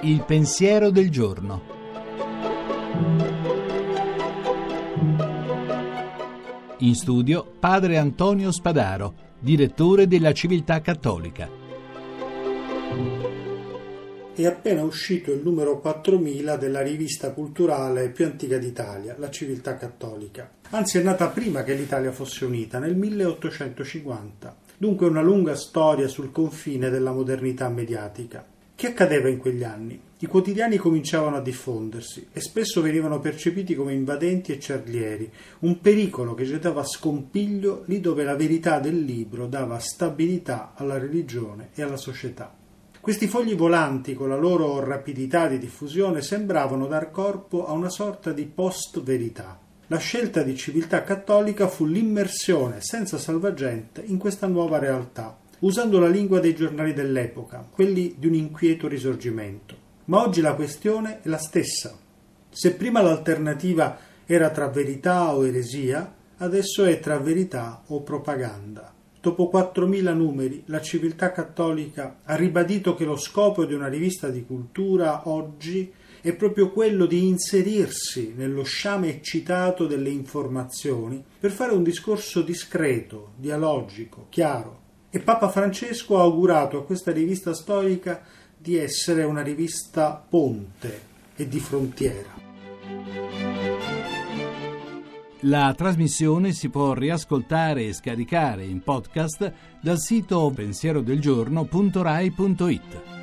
Il pensiero del giorno. In studio padre Antonio Spadaro, direttore della Civiltà Cattolica. È appena uscito il numero 4000 della rivista culturale più antica d'Italia, la Civiltà Cattolica. Anzi, è nata prima che l'Italia fosse unita, nel 1850. Dunque una lunga storia sul confine della modernità mediatica. Che accadeva in quegli anni? I quotidiani cominciavano a diffondersi e spesso venivano percepiti come invadenti e cerlieri, un pericolo che gettava scompiglio lì dove la verità del libro dava stabilità alla religione e alla società. Questi fogli volanti, con la loro rapidità di diffusione, sembravano dar corpo a una sorta di post-verità. La scelta di civiltà cattolica fu l'immersione senza salvagente in questa nuova realtà, usando la lingua dei giornali dell'epoca, quelli di un inquieto risorgimento. Ma oggi la questione è la stessa. Se prima l'alternativa era tra verità o eresia, adesso è tra verità o propaganda. Dopo 4.000 numeri, la civiltà cattolica ha ribadito che lo scopo di una rivista di cultura oggi è proprio quello di inserirsi nello sciame eccitato delle informazioni per fare un discorso discreto, dialogico, chiaro. E Papa Francesco ha augurato a questa rivista storica di essere una rivista ponte e di frontiera. La trasmissione si può riascoltare e scaricare in podcast dal sito pensierodelgiorno.rai.it.